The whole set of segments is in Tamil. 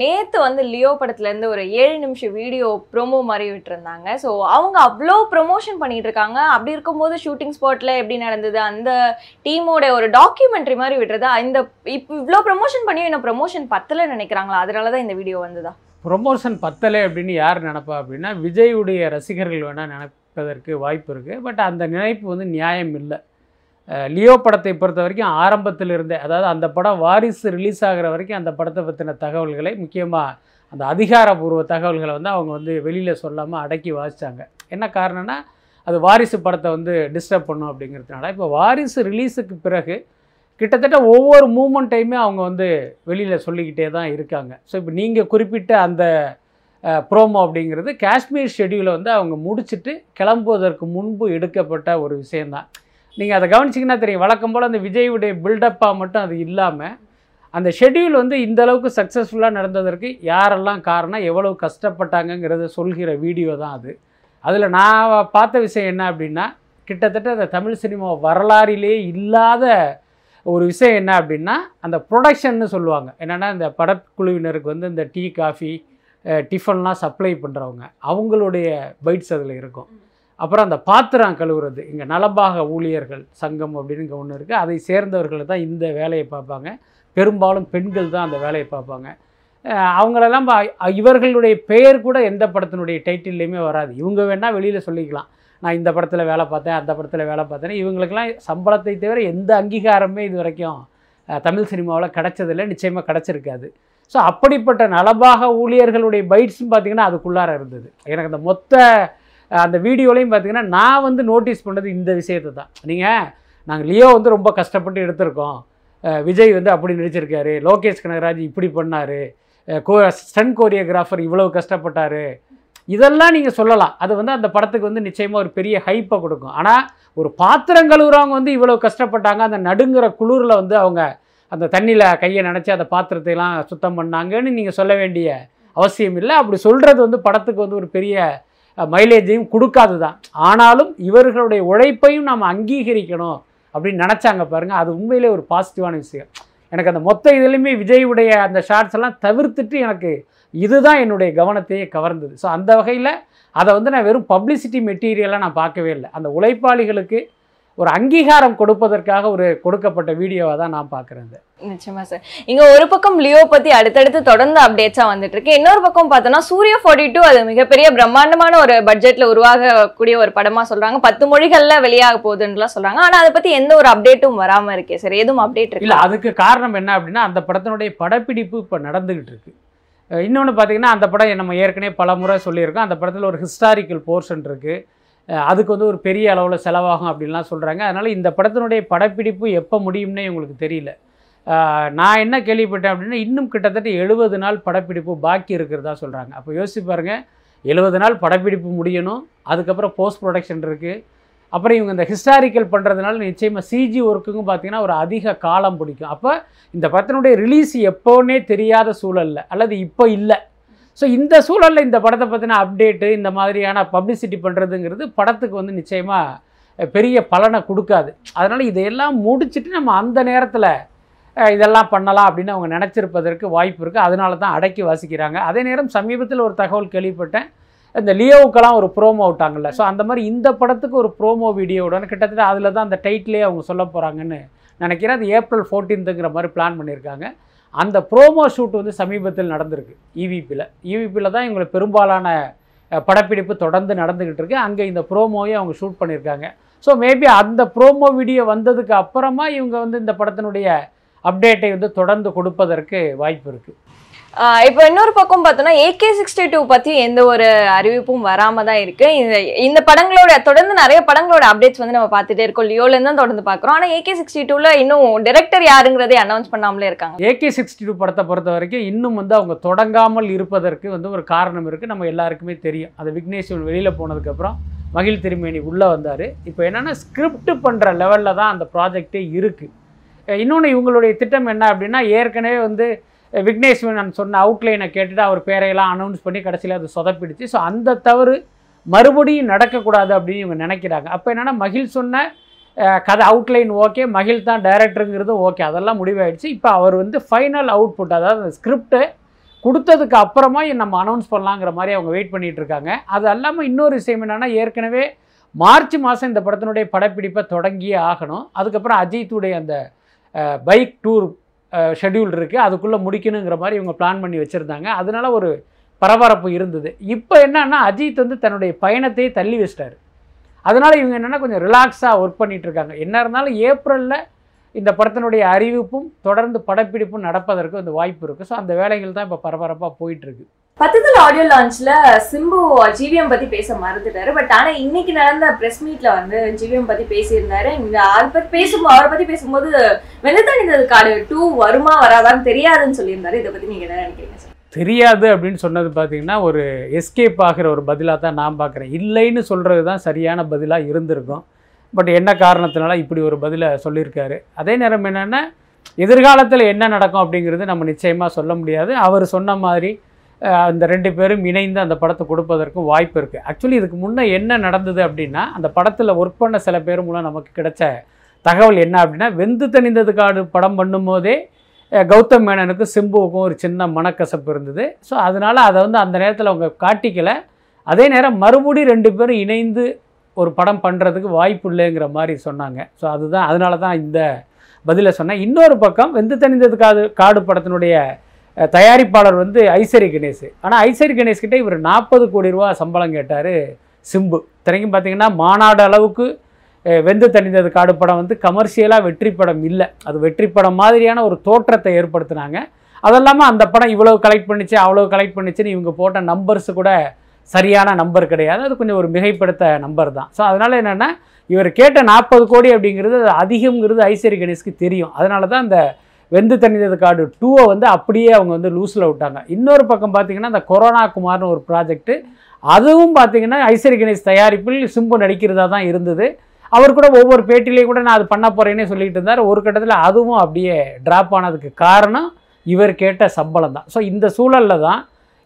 நேற்று வந்து லியோ படத்துலேருந்து ஒரு ஏழு நிமிஷம் வீடியோ ப்ரோமோ மாதிரி விட்டுருந்தாங்க. ஸோ அவங்க அவ்வளோ ப்ரொமோஷன் பண்ணிட்டு இருக்காங்க. அப்படி இருக்கும்போது ஷூட்டிங் ஸ்பாட்டில் எப்படி நடந்தது? அந்த டீமோட ஒரு டாக்குமெண்ட்ரி மாதிரி விட்டுறது. இந்த இப்போ இவ்வளோ ப்ரொமோஷன் பண்ணியும் என்ன ப்ரொமோஷன் பத்தலை நினைக்கிறாங்களா? அதனால தான் இந்த வீடியோ வந்ததா? ப்ரொமோஷன் பத்தலை அப்படின்னு யார் நினப்பா அப்படின்னா விஜயுடைய ரசிகர்கள் வேணால் நினைப்பதற்கு வாய்ப்பு இருக்குது பட் அந்த நினைப்பு வந்து நியாயம் இல்லை. லியோ படத்தை பொறுத்த வரைக்கும் ஆரம்பத்தில் இருந்தே அதாவது அந்த படம் வாரிசு ரிலீஸ் ஆகிற வரைக்கும் அந்த படத்தை பற்றின தகவல்களை முக்கியமாக அந்த அதிகாரப்பூர்வ தகவல்களை வந்து அவங்க வந்து வெளியில் சொல்லாமல் அடக்கி வாசித்தாங்க என்ன காரணம்னா அது வாரிசு படத்தை வந்து டிஸ்டர்ப் பண்ணும் அப்படிங்கிறதுனால. இப்போ வாரிசு ரிலீஸுக்கு பிறகு கிட்டத்தட்ட ஒவ்வொரு மூமெண்ட்டையுமே அவங்க வந்து வெளியில் சொல்லிக்கிட்டே தான் இருக்காங்க. ஸோ இப்போ நீங்கள் குறிப்பிட்ட அந்த ப்ரோமோ அப்படிங்கிறது காஷ்மீர் ஷெட்யூலை வந்து அவங்க முடிச்சுட்டு கிளம்புவதற்கு முன்பு எடுக்கப்பட்ட ஒரு விஷயந்தான் நீங்கள் அதை கவனிச்சிங்கன்னா தெரியும். வழக்கம் போல் அந்த விஜயுடைய பில்டப்பாக மட்டும் அது இல்லாமல் அந்த ஷெட்யூல் வந்து இந்த அளவுக்கு சக்ஸஸ்ஃபுல்லாக நடந்ததற்கு யாரெல்லாம் காரணம் எவ்வளவு கஷ்டப்பட்டாங்கங்கிறத சொல்கிற வீடியோ தான் அது. அதில் நான் பார்த்த விஷயம் என்ன அப்படின்னா கிட்டத்தட்ட அந்த தமிழ் சினிமா வரலாறிலே இல்லாத ஒரு விஷயம் என்ன அப்படின்னா அந்த ப்ரொடக்ஷன்னு சொல்லுவாங்க. என்னென்னா இந்த படக்குழுவினருக்கு வந்து இந்த டீ காஃபி டிஃபன்லாம் சப்ளை பண்ணுறவங்க அவங்களுடைய பைட்ஸ் அதில் இருக்கும். அப்புறம் அந்த பாத்திரம் கழுவுறது. இங்கே நலபாக ஊழியர்கள் சங்கம் அப்படின்னு இங்கே ஒன்று இருக்குது அதை சேர்ந்தவர்கள் தான் இந்த வேலையை பார்ப்பாங்க. பெரும்பாலும் பெண்கள் தான் அந்த வேலையை பார்ப்பாங்க. அவங்களெல்லாம் இவர்களுடைய பெயர் கூட எந்த படத்தினுடைய டைட்டில்லையுமே வராது. இவங்க வேணால் வெளியில் சொல்லிக்கலாம். நான் இந்த படத்தில் வேலை பார்த்தேன் அந்த படத்தில் வேலை பார்த்தேன் இவங்களுக்கெல்லாம் சம்பளத்தை தவிர எந்த அங்கீகாரமே இது வரைக்கும் தமிழ் சினிமாவில் கிடச்சதில்லை. நிச்சயமாக கிடச்சிருக்காது. ஸோ அப்படிப்பட்ட நலபாக ஊழியர்களுடைய பைட்ஸும் பார்த்திங்கன்னா அதுக்குள்ளார இருந்தது. எனக்கு அந்த மொத்த அந்த வீடியோலையும் பார்த்தீங்கன்னா நான் வந்து நோட்டீஸ் பண்ணது இந்த விஷயத்தை தான். நீங்கள் நாங்கள் லியோ வந்து ரொம்ப கஷ்டப்பட்டு எடுத்திருக்கோம். விஜய் வந்து அப்படி நடிச்சிருக்காரு. லோகேஷ் கனகராஜ் இப்படி பண்ணார். கோ ஸ்டன் கோரியோகிராஃபர் இவ்வளவு கஷ்டப்பட்டார். இதெல்லாம் நீங்கள் சொல்லலாம். அது வந்து அந்த படத்துக்கு வந்து நிச்சயமாக ஒரு பெரிய ஹைப்பை கொடுக்கும். ஆனால் ஒரு பாத்திரம் கழுவுறவங்க வந்து இவ்வளோ கஷ்டப்பட்டாங்க அந்த நடுங்கிற குளிரில் வந்து அவங்க அந்த தண்ணியில் கையை நினச்சி அந்த பாத்திரத்தையெல்லாம் சுத்தம் பண்ணாங்கன்னு நீங்கள் சொல்ல வேண்டிய அவசியம் இல்லை. அப்படி சொல்கிறது வந்து படத்துக்கு வந்து ஒரு பெரிய மைலேஜையும் கொடுக்காது தான் ஆனாலும் இவர்களுடைய உழைப்பையும் நாம் அங்கீகரிக்கணும் அப்படின்னு நினச்சாங்க பாருங்கள் அது உண்மையிலே ஒரு பாசிட்டிவான விஷயம். எனக்கு அந்த மொத்த இதுலையுமே விஜயுடைய அந்த ஷார்ட்ஸ் எல்லாம் தவிர்த்துட்டு எனக்கு இதுதான் என்னுடைய கவனத்தையே கவர்ந்தது. ஸோ அந்த வகையில் அதை வந்து நான் வெறும் பப்ளிசிட்டி மெட்டீரியலாக நான் பார்க்கவே இல்லை. அந்த உழைப்பாளிகளுக்கு ஒரு அங்கீகாரம் கொடுப்பதற்காக ஒரு கொடுக்கப்பட்ட வீடியோவாக தான் நான் பார்க்குறேன் இது. நிச்சயமா சார். இங்க ஒரு பக்கம் லியோ பத்தி அடுத்தடுத்து தொடர்ந்து அப்டேட்ஸா வந்துட்டு இருக்கு இன்னொரு பக்கம் பார்த்தோம்னா சூர்யா 42 டூ அது மிகப்பெரிய பிரம்மாண்டமான ஒரு பட்ஜெட்ல உருவாகக்கூடிய ஒரு படமா சொல்றாங்க. பத்து மொழிகள்ல வெளியாக போகுதுன்னுலாம் சொல்றாங்க. ஆனா அதை பத்தி எந்த ஒரு அப்டேட்டும் வராம இருக்கே சார். எதுவும் அப்டேட் இல்லை இருக்கு அதுக்கு காரணம் என்ன அப்படின்னா அந்த படத்தினுடைய படப்பிடிப்பு இப்போ நடந்துக்கிட்டு இருக்கு இன்னொன்று பார்த்தீங்கன்னா அந்த படம் நம்ம ஏற்கனவே பல முறை சொல்லியிருக்கோம். அந்த படத்தில் ஒரு ஹிஸ்டாரிக்கல் போர்ஷன் இருக்குது அதுக்கு வந்து ஒரு பெரிய அளவில் செலவாகும் அப்படின்லாம் சொல்கிறாங்க அதனால் இந்த படத்தினுடைய படப்பிடிப்பு எப்போ முடியும்னே உங்களுக்கு தெரியல. நான் என்ன கேள்விப்பட்டேன் அப்படின்னா இன்னும் கிட்டத்தட்ட எழுபது நாள் படப்பிடிப்பு பாக்கி இருக்கிறதா சொல்கிறாங்க அப்போ யோசிச்சு பாருங்கள் எழுபது நாள் படப்பிடிப்பு முடியணும் அதுக்கப்புறம் போஸ்ட் ப்ரொடக்ஷன் இருக்குது அப்புறம் இவங்க இந்த ஹிஸ்டாரிக்கல் பண்ணுறதுனால நிச்சயமாக சிஜி ஒர்க்குங்க பார்த்தீங்கன்னா ஒரு அதிக காலம் பிடிக்கும். அப்போ இந்த படத்தினுடைய ரிலீஸ் எப்போன்னே தெரியாத சூழலில் அல்லது இப்போ இல்லை. ஸோ இந்த சூழலில் இந்த படத்தை பற்றின அப்டேட்டு இந்த மாதிரியான பப்ளிசிட்டி பண்ணுறதுங்கிறது படத்துக்கு வந்து நிச்சயமாக பெரிய பலனை கொடுக்காது. அதனால் இதையெல்லாம் முடிச்சுட்டு நம்ம அந்த நேரத்தில் இதெல்லாம் பண்ணலாம் அப்படின்னு அவங்க நினச்சிருப்பதற்கு வாய்ப்பு இருக்குது அதனால தான் அடக்கி வாசிக்கிறாங்க. அதே நேரம் சமீபத்தில் ஒரு தகவல் கேள்விப்பட்டேன். இந்த லியோவுக்கெல்லாம் ஒரு ப்ரோமோ விட்டாங்கல்ல. ஸோ அந்த மாதிரி இந்த படத்துக்கு ஒரு ப்ரோமோ வீடியோவுடன் கிட்டத்தட்ட அதில் தான் அந்த டைட்டிலே அவங்க சொல்ல போகிறாங்கன்னு நினைக்கிறேன். அது ஏப்ரல் ஃபோர்டீன்த்துங்கிற மாதிரி பிளான் பண்ணியிருக்காங்க. அந்த ப்ரோமோ ஷூட் வந்து சமீபத்தில் நடந்திருக்கு இவிபியில் இவிபியில் தான் இவங்களை பெரும்பாலான படப்பிடிப்பு தொடர்ந்து நடந்துக்கிட்டு இருக்கு. அங்கே இந்த ப்ரோமோவையும் அவங்க ஷூட் பண்ணியிருக்காங்க. ஸோ மேபி அந்த ப்ரோமோ வீடியோ வந்ததுக்கு அப்புறமா இவங்க வந்து இந்த படத்தினுடைய அப்டேட்டை வந்து தொடர்ந்து கொடுப்பதற்கு வாய்ப்பு இருக்குது இப்போ இன்னொரு பக்கம் பார்த்தோம்னா ஏகே சிக்ஸ்டி டூ பற்றி எந்த ஒரு அறிவிப்பும் வராமல் தான் இருக்கு. இந்த இந்த படங்களோட தொடர்ந்து நிறைய படங்களோட அப்டேட்ஸ் வந்து நம்ம பார்த்துட்டே இருக்கோம். லியோலேருந்து தான் தொடர்ந்து பார்க்குறோம். ஆனால் ஏகே சிக்ஸ்டி டூவில் இன்னும் டைரக்டர் யாருங்கிறதே அனௌன்ஸ் பண்ணாமலே இருக்காங்க. ஏகே சிக்ஸ்டி டூ படத்தை பொறுத்த வரைக்கும் இன்னும் வந்து அவங்க தொடங்காமல் இருப்பதற்கு வந்து ஒரு காரணம் இருக்குது நம்ம எல்லாருக்குமே தெரியும். அது விக்னேஸ்வன் வெளியில் போனதுக்கப்புறம் மகிழ் திருமேனி உள்ளே வந்தார். இப்போ என்னென்னா ஸ்கிரிப்ட் பண்ணுற லெவலில் தான் அந்த ப்ராஜெக்டே இருக்குது இன்னொன்று இவங்களுடைய திட்டம் என்ன அப்படின்னா ஏற்கனவே வந்து அஹ், விக்னேஸ்வரன் சொன்ன அவுட்லைனை கேட்டுட்டு அவர் பேரையெல்லாம் அனௌன்ஸ் பண்ணி கடைசியில் அது சொதப்பிடுச்சு. ஸோ அந்த தவறு மறுபடியும் நடக்கக்கூடாது அப்படின்னு இவங்க நினைக்கிறாங்க. அப்போ என்னென்னா மகிழ் சொன்ன கதை அவுட்லைன் ஓகே மகிழ் தான் டைரக்டருங்கிறது ஓகே அதெல்லாம் முடிவாயிடுச்சு. இப்போ அவர் வந்து ஃபைனல் அவுட்புட் அதாவது ஸ்கிரிப்டு கொடுத்ததுக்கு அப்புறமா நம்ம அனௌன்ஸ் பண்ணலாங்கிற மாதிரி அவங்க வெயிட் பண்ணிகிட்டு இருக்காங்க. அது அல்லாமல் இன்னொரு விஷயம் என்னென்னா ஏற்கனவே மார்ச் மாதம் இந்த படத்தினுடைய படப்பிடிப்பை தொடங்கியே ஆகணும். அதுக்கப்புறம் அஜித்துடைய அந்த பைக் டூர் ஷெட்யூல் இருக்குது அதுக்குள்ளே முடிக்கணுங்கிற மாதிரி இவங்க பிளான் பண்ணி வச்சுருந்தாங்க. அதனால ஒரு பரபரப்பு இருந்தது. இப்போ என்னன்னா அஜித் வந்து தன்னுடைய பயணத்தையே தள்ளி வச்சிட்டாரு. அதனால் இவங்க என்னென்னா கொஞ்சம் ரிலாக்ஸாக ஒர்க் பண்ணிகிட்ருக்காங்க என்ன இருந்தாலும் ஏப்ரலில் இந்த படத்தினுடைய அறிவிப்பும் தொடர்ந்து படப்பிடிப்பும் நடப்பதற்கு அந்த வாய்ப்பு இருக்குது ஸோ அந்த வேலைகள் தான் இப்போ பரபரப்பாக போயிட்டுருக்கு. பத்தத்துல ஆடியோ லான்ச்ல சிம்பு ஜிவிஎம் பத்தி பேச மறந்துட்டாரு பட் ஆனா இன்னைக்கு நடந்த பிரஸ் மீட்ல வந்து ஜிவிஎம் பத்தி பேசியிருந்தாரு. இந்த அதை பத்தி பேசும்போது அவரை பத்தி பேசும்போது வெள்ளத்தணிந்தது காடு. டூ வருமா வராதான்னு தெரியாதுன்னு சொல்லியிருந்தாரு. இதை பத்தி நீங்க என்ன நினைக்கிறீங்க சார் தெரியாது அப்படின்னு சொன்னது பார்த்தீங்கன்னா ஒரு எஸ்கேப் ஆகிற ஒரு பதிலாக தான் நான் பார்க்குறேன் இல்லைன்னு சொல்கிறது தான் சரியான பதிலாக இருந்திருக்கும். பட் என்ன காரணத்தினால இப்படி ஒரு பதிலை சொல்லியிருக்காரு? அதே நேரம் என்னென்னா எதிர்காலத்தில் என்ன நடக்கும் அப்படிங்கிறது நம்ம நிச்சயமாக சொல்ல முடியாது. அவர் சொன்ன மாதிரி அந்த ரெண்டு பேரும் இணைந்து அந்த படத்தை கொடுப்பதற்கும் வாய்ப்பு இருக்குது ஆக்சுவலி இதுக்கு முன்னே என்ன நடந்தது அப்படின்னா அந்த படத்தில் ஒர்க் பண்ண சில பேர் மூலம் நமக்கு கிடைச்ச தகவல் என்ன அப்படின்னா வெந்து தணிந்தது காடு படம் பண்ணும்போதே கௌதம் மேனனுக்கும் சிம்புவுக்கும் ஒரு சின்ன மனக்கசப்பு இருந்தது. ஸோ அதனால் அதை வந்து அந்த நேரத்தில் அவங்க காட்டிக்கலை. அதே நேரம் மறுபடியும் ரெண்டு பேரும் இணைந்து ஒரு படம் பண்ணுறதுக்கு வாய்ப்பு இல்லைங்கிற மாதிரி சொன்னாங்க. ஸோ அதுதான் அதனால தான் இந்த பதிலை சொன்னேன். இன்னொரு பக்கம் வெந்து தணிந்தது காடு காடு படத்தினுடைய தயாரிப்பாளர் வந்து ஐஸ்வரி கணேஷ் ஆனால் ஐஸ்வரி கணேஷ்கிட்ட இவர் நாற்பது கோடி ரூபா சம்பளம் கேட்டார் சிம்பு. இத்தனைக்கும் பார்த்தீங்கன்னா மாநாடு அளவுக்கு வெந்து தணிந்தது காடு படம் வந்து கமர்ஷியலாக வெற்றி படம் இல்லை. அது வெற்றி படம் மாதிரியான ஒரு தோற்றத்தை ஏற்படுத்தினாங்க. அதெல்லாமல் அந்த படம் இவ்வளோ கலெக்ட் பண்ணிச்சு அவ்வளோ கலெக்ட் பண்ணிச்சுன்னு இவங்க போட்ட நம்பர்ஸ் கூட சரியான நம்பர் கிடையாது. அது கொஞ்சம் ஒரு மிகைப்படுத்த நம்பர் தான். ஸோ அதனால் என்னென்னா இவர் கேட்ட நாற்பது கோடி அப்படிங்கிறது அது அதிகம்ங்கிறது ஐஸ்வரி கணேஷ்க்கு தெரியும். அதனால தான் அந்த வெந்து தணிந்தது காடு டூவை வந்து அப்படியே அவங்க வந்து லூஸில் விட்டாங்க. இன்னொரு பக்கம் பார்த்தீங்கன்னா இந்த கொரோனா குமார்னு ஒரு ப்ராஜெக்ட்டு அதுவும் பார்த்தீங்கன்னா ஐஸ்வரி கணேஷ் தயாரிப்பில் சிம்பு நடிக்கிறதா தான் இருந்தது. அவர் கூட ஒவ்வொரு பேட்டிலையும் கூட நான் அது பண்ண போகிறேன்னே சொல்லிட்டு இருந்தார். ஒரு கட்டத்தில் அதுவும் அப்படியே ட்ராப் ஆனதுக்கு காரணம் இவர் கேட்ட சம்பளம் தான். ஸோ இந்த சூழலில் தான்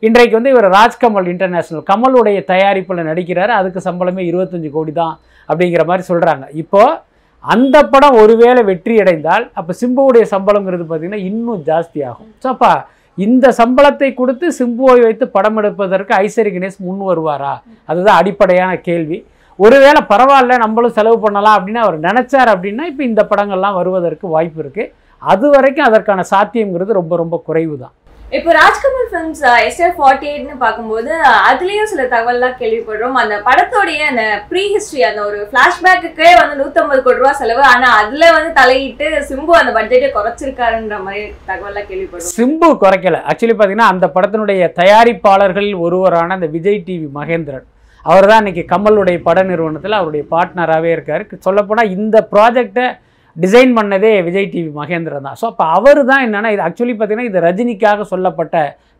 இன்றைக்கு வந்து இவர் ராஜ்கமல் இன்டர்நேஷ்னல் கமலுடைய தயாரிப்பில் நடிக்கிறாரு. அதுக்கு சம்பளமே இருபத்தஞ்சு கோடி தான் அப்படிங்கிற மாதிரி சொல்கிறாங்க இப்போது அந்த படம் ஒருவேளை வெற்றி அடைந்தால் அப்போ சிம்புவுடைய சம்பளங்கிறது பார்த்திங்கன்னா இன்னும் ஜாஸ்தி ஆகும் ஸோ அப்போ இந்த சம்பளத்தை கொடுத்து சிம்புவை வைத்து படம் எடுப்பதற்கு ஐஸ்வரி கணேஷ் முன் வருவாரா? அதுதான் அடிப்படையான கேள்வி. ஒருவேளை பரவாயில்ல நம்மளும் செலவு பண்ணலாம் அப்படின்னு அவர் நினச்சார் அப்படின்னா இப்போ இந்த படங்கள்லாம் வருவதற்கு வாய்ப்பு இருக்குது அது வரைக்கும் அதற்கான சாத்தியம்ங்கிறது ரொம்ப ரொம்ப குறைவு தான் இப்போ ராஜ்கமல் ஃபிலிம்ஸ் எஸ்ஆர் ஃபார்ட்டி எயிட்னு பார்க்கும்போது அதுலேயும் சில தகவல்லாம் கேள்விப்படுறோம். அந்த படத்தோடைய அந்த ப்ரீ ஹிஸ்ட்ரி அந்த ஒரு ஃப்ளாஷ்பேக்குக்கே வந்து நூற்றம்பது கோடி ரூபா செலவு. ஆனால் அதில் வந்து தலையிட்டு சிம்பு அந்த பட்ஜெட்டை குறைச்சிருக்காருன்ற மாதிரி தகவல்லாம் கேள்விப்படுறோம். சிம்பு குறைக்கல. ஆக்சுவலி பார்த்தீங்கன்னா அந்த படத்தினுடைய தயாரிப்பாளர்களில் ஒருவரான அந்த விஜய் டிவி மகேந்திரன். அவர் தான் இன்னைக்கு கமலுடைய பட நிறுவனத்தில் அவருடைய பார்ட்னராகவே இருக்கார். சொல்லப்போனால் இந்த ப்ராஜெக்டை டிசைன் பண்ணதே விஜய் டிவி மகேந்திரன் தான். ஸோ அப்போ அவர் தான் என்னென்னா இது ஆக்சுவலி பார்த்தீங்கன்னா இது ரஜினிக்காக சொல்லப்பட்ட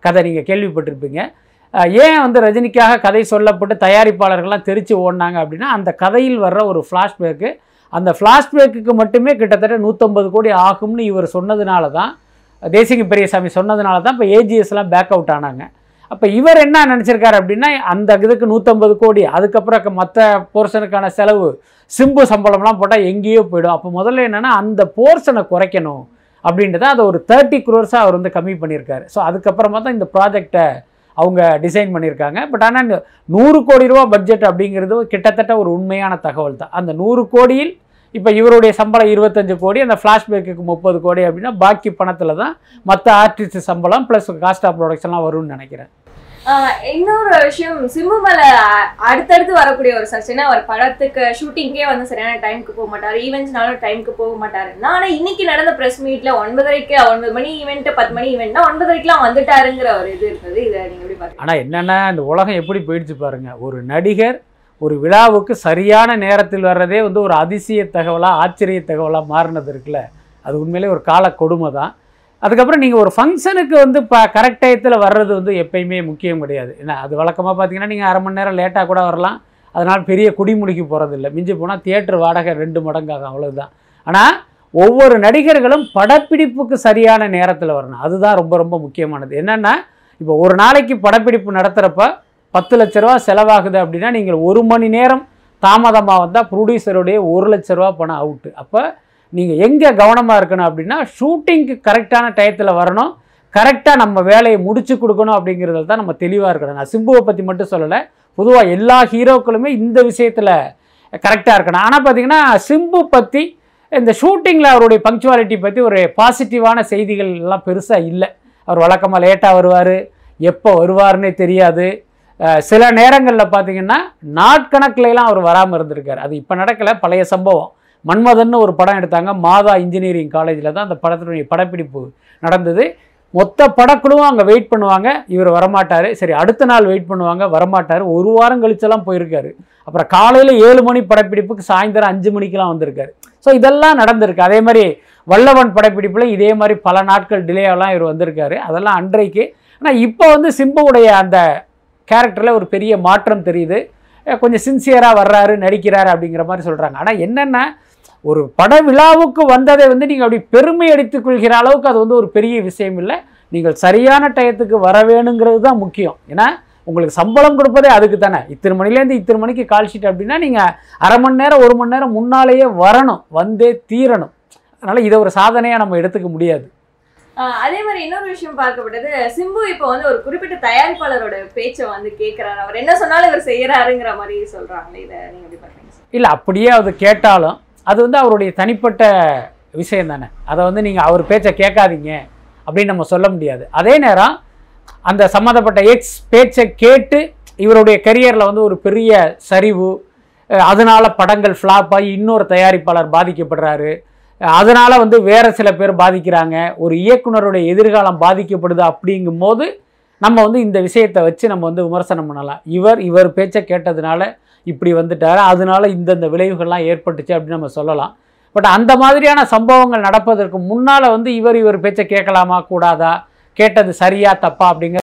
கதை நீங்கள் கேள்விப்பட்டிருப்பீங்க. ஏன் வந்து ரஜினிக்காக கதை சொல்லப்பட்டு தயாரிப்பாளர்கள்லாம் தெரிச்சு ஓடினாங்க அப்படின்னா அந்த கதையில் வர்ற ஒரு ஃப்ளாஷ்பேக்கு அந்த ஃப்ளாஷ்பேக்கு மட்டுமே கிட்டத்தட்ட நூற்றம்பது கோடி ஆகும்னு இவர் சொன்னதுனால தான் தேசிங்க பெரியசாமி சொன்னதுனால தான் இப்போ ஏஜிஎஸ்லாம் பேக் அவுட் ஆனாங்க. அப்போ இவர் என்ன நினச்சிருக்காரு அப்படின்னா அந்த இதுக்கு நூற்றம்பது கோடி அதுக்கப்புறம் மற்ற போர்ஷனுக்கான செலவு சிம்பு சம்பளம்லாம் போட்டால் எங்கேயோ போயிடும். அப்போ முதல்ல என்னென்னா அந்த போர்ஷனை குறைக்கணும் அப்படின்றத அதை ஒரு தேர்ட்டி குரோர்ஸாக அவர் வந்து கம்மி பண்ணியிருக்காரு. ஸோ அதுக்கப்புறமா தான் இந்த ப்ராஜெக்டை அவங்க டிசைன் பண்ணியிருக்காங்க. பட் ஆனால் இந்த நூறு கோடி ரூபா பட்ஜெட் அப்படிங்கிறது கிட்டத்தட்ட ஒரு உண்மையான தகவல் தான். அந்த நூறு கோடியில் இப்போ இவருடைய சம்பளம் இருபத்தஞ்சு கோடி அந்த ஃப்ளாஷ்பேக்கு முப்பது கோடி அப்படின்னா பாக்கி பணத்தில் தான் மற்ற ஆர்டிஸ்ட் சம்பளம் ப்ளஸ் காஸ்ட் ஆஃப் ப்ரொடக்ஷன்லாம் வரும்னு நினைக்கிறேன். இன்னொரு விஷயம் சிம்பு மேல அடுத்தடுத்து வரக்கூடிய ஒரு சர்ச்சைனா அவர் படத்துக்கு ஷூட்டிங்கே வந்து சரியான டைம்க்கு போக மாட்டார். ஈவெண்ட்ஸ்னாலும் டைம்க்கு போக மாட்டாரு. ஆனா இன்னைக்கு நடந்த பிரஸ் மீட்ல ஒன்பதரைக்கு ஒன்பது மணி ஈவெண்ட் பத்து மணி ஈவெண்ட்னா ஒன்பதரைக்குலாம் வந்துட்டாருங்கிற ஒரு இது இருந்தது இதை நீங்க எப்படி பாருங்க ஆனால் என்னென்னா இந்த உலகம் எப்படி போயிடுச்சு பாருங்க. ஒரு நடிகர் ஒரு விழாவுக்கு சரியான நேரத்தில் வர்றதே வந்து ஒரு அதிசய தகவலாக ஆச்சரிய தகவலாக மாறினது இருக்குல்ல. அது உண்மையிலே ஒரு கால கொடுமை தான் அதுக்கப்புறம் நீங்கள் ஒரு ஃபங்க்ஷனுக்கு வந்து இப்போ கரெக்ட் டயத்தில் வர்றது வந்து எப்பயுமே முக்கியம் கிடையாது. ஏன்னா அது வழக்கமாக பார்த்தீங்கன்னா நீங்கள் அரை மணி நேரம் லேட்டாக கூட வரலாம். அதனால் பெரிய குடிமுடிக்கு போகிறது இல்லை மிஞ்சி போனால் தியேட்டர் வாடகை ரெண்டு மடங்காகும். அவ்வளவுதான். ஆனால் ஒவ்வொரு நடிகர்களும் படப்பிடிப்புக்கு சரியான நேரத்தில் வரணும். அதுதான் ரொம்ப ரொம்ப முக்கியமானது. என்னென்னா இப்போ ஒரு நாளைக்கு படப்பிடிப்பு நடத்துகிறப்ப பத்து லட்ச ரூபா செலவாகுது அப்படின்னா நீங்கள் ஒரு மணி நேரம் தாமதமாக வந்தால் ப்ரொடியூசருடைய ஒரு லட்ச ரூபா பணம் அவுட்டு அப்போ நீங்கள் எங்கே கவனமாக இருக்கணும் அப்படின்னா ஷூட்டிங்க்கு கரெக்டான டயத்தில் வரணும். கரெக்டாக நம்ம வேலையை முடிச்சு கொடுக்கணும் அப்படிங்கிறதுல தான் நம்ம தெளிவாக இருக்கணும். நான் சிம்புவை பற்றி மட்டும் சொல்லலை. பொதுவாக எல்லா ஹீரோக்களுமே இந்த விஷயத்தில் கரெக்டாக இருக்கணும். ஆனால் பார்த்திங்கன்னா சிம்பு பற்றி இந்த ஷூட்டிங்கில் அவருடைய பங்க்சுவாலிட்டி பற்றி ஒரு பாசிட்டிவான செய்திகள் எல்லாம் பெருசாக இல்லை. அவர் வழக்கமாக லேட்டாக வருவார். எப்போ வருவார்னே தெரியாது. சில நேரங்களில் பார்த்தீங்கன்னா நாட்கணக்கிலலாம் அவர் வராமல் இருந்திருக்கார். அது இப்போ நடக்கலை. பழைய சம்பவம். மன்மதன்னு ஒரு படம் எடுத்தாங்க. மாதா இன்ஜினியரிங் காலேஜில் தான் அந்த படத்தினுடைய படப்பிடிப்பு நடந்தது. மொத்த படக்குழுவும் அங்கே வெயிட் பண்ணுவாங்க. இவர் வரமாட்டார். சரி அடுத்த நாள் வெயிட் பண்ணுவாங்க. வரமாட்டார். ஒரு வாரம் கழிச்செல்லாம் போயிருக்காரு. அப்புறம் காலையில் ஏழு மணி படப்பிடிப்புக்கு சாயந்தரம் அஞ்சு மணிக்கெலாம் வந்திருக்காரு. ஸோ இதெல்லாம் நடந்திருக்கு. அதே மாதிரி வல்லவன் படப்பிடிப்பில் இதே மாதிரி பல நாட்கள் டிலேயெல்லாம் இவர் வந்திருக்காரு. அதெல்லாம் அன்றைக்கு. ஆனால் இப்போ வந்து சிம்புவுடைய அந்த கேரக்டரில் ஒரு பெரிய மாற்றம் தெரியுது. கொஞ்சம் சின்சியராக வர்றாரு நடிக்கிறாரு அப்படிங்கிற மாதிரி சொல்கிறாங்க ஆனால் என்னென்ன ஒரு பட விழாவுக்கு வந்ததை வந்து நீங்கள் அப்படி பெருமை அடித்துக் கொள்கிற அளவுக்கு அது வந்து ஒரு பெரிய விஷயம் இல்லை. நீங்கள் சரியான டயத்துக்கு வர வேணுங்கிறது தான் முக்கியம். ஏன்னா உங்களுக்கு சம்பளம் கொடுப்பதே அதுக்கு தானே. இத்தனை மணிலேருந்து இத்தனை மணிக்கு கால் ஷீட் அப்படின்னா நீங்கள் அரை மணி நேரம் ஒரு மணி நேரம் முன்னாலேயே வரணும். வந்தே தீரணும். அதனால் இதை ஒரு சாதனையாக நம்ம எடுத்துக்க முடியாது. அதே மாதிரி இன்னொரு விஷயம் பார்க்கப்பட்டது சிம்பு இப்போ வந்து ஒரு குறிப்பிட்ட தயாரிப்பாளரோட பேச்சை வந்து கேட்கிறாரு அவர் என்ன சொன்னாலும் இவர் செய்யறாருங்கிற மாதிரி சொல்றாங்களே இதை நீங்க எப்படி பாக்குறீங்க இல்லை அப்படியே அது கேட்டாலும் அது வந்து அவருடைய தனிப்பட்ட விஷயம் தானே. அதை வந்து நீங்கள் அவர் பேச்சை கேட்காதீங்க அப்படின்னு நம்ம சொல்ல முடியாது. அதே நேரம் அந்த சம்மந்தப்பட்ட எக்ஸ் பேச்சை கேட்டு இவருடைய கரியரில் வந்து ஒரு பெரிய சரிவு அதனால் படங்கள் ஃப்ளாப் ஆகி இன்னொரு தயாரிப்பாளர் பாதிக்கப்படுறாரு. அதனால் வந்து வேறு சில பேர் பாதிக்கிறாங்க. ஒரு இயக்குனருடைய எதிர்காலம் பாதிக்கப்படுது அப்படிங்கும்போது நம்ம வந்து இந்த விஷயத்தை வச்சு நம்ம வந்து விமர்சனம் பண்ணலாம். இவர் இவர் பேச்சை கேட்டதுனால இப்படி வந்துட்டார். அதனால இந்தந்த விளைவுகள்லாம் ஏற்பட்டுச்சு அப்படின்னு நம்ம சொல்லலாம். பட் அந்த மாதிரியான சம்பவங்கள் நடப்பதற்கு முன்னால் வந்து இவர் இவர் பேச்சை கேட்கலாமா கூடாதா? கேட்டது சரியா தப்பா அப்படிங்கிற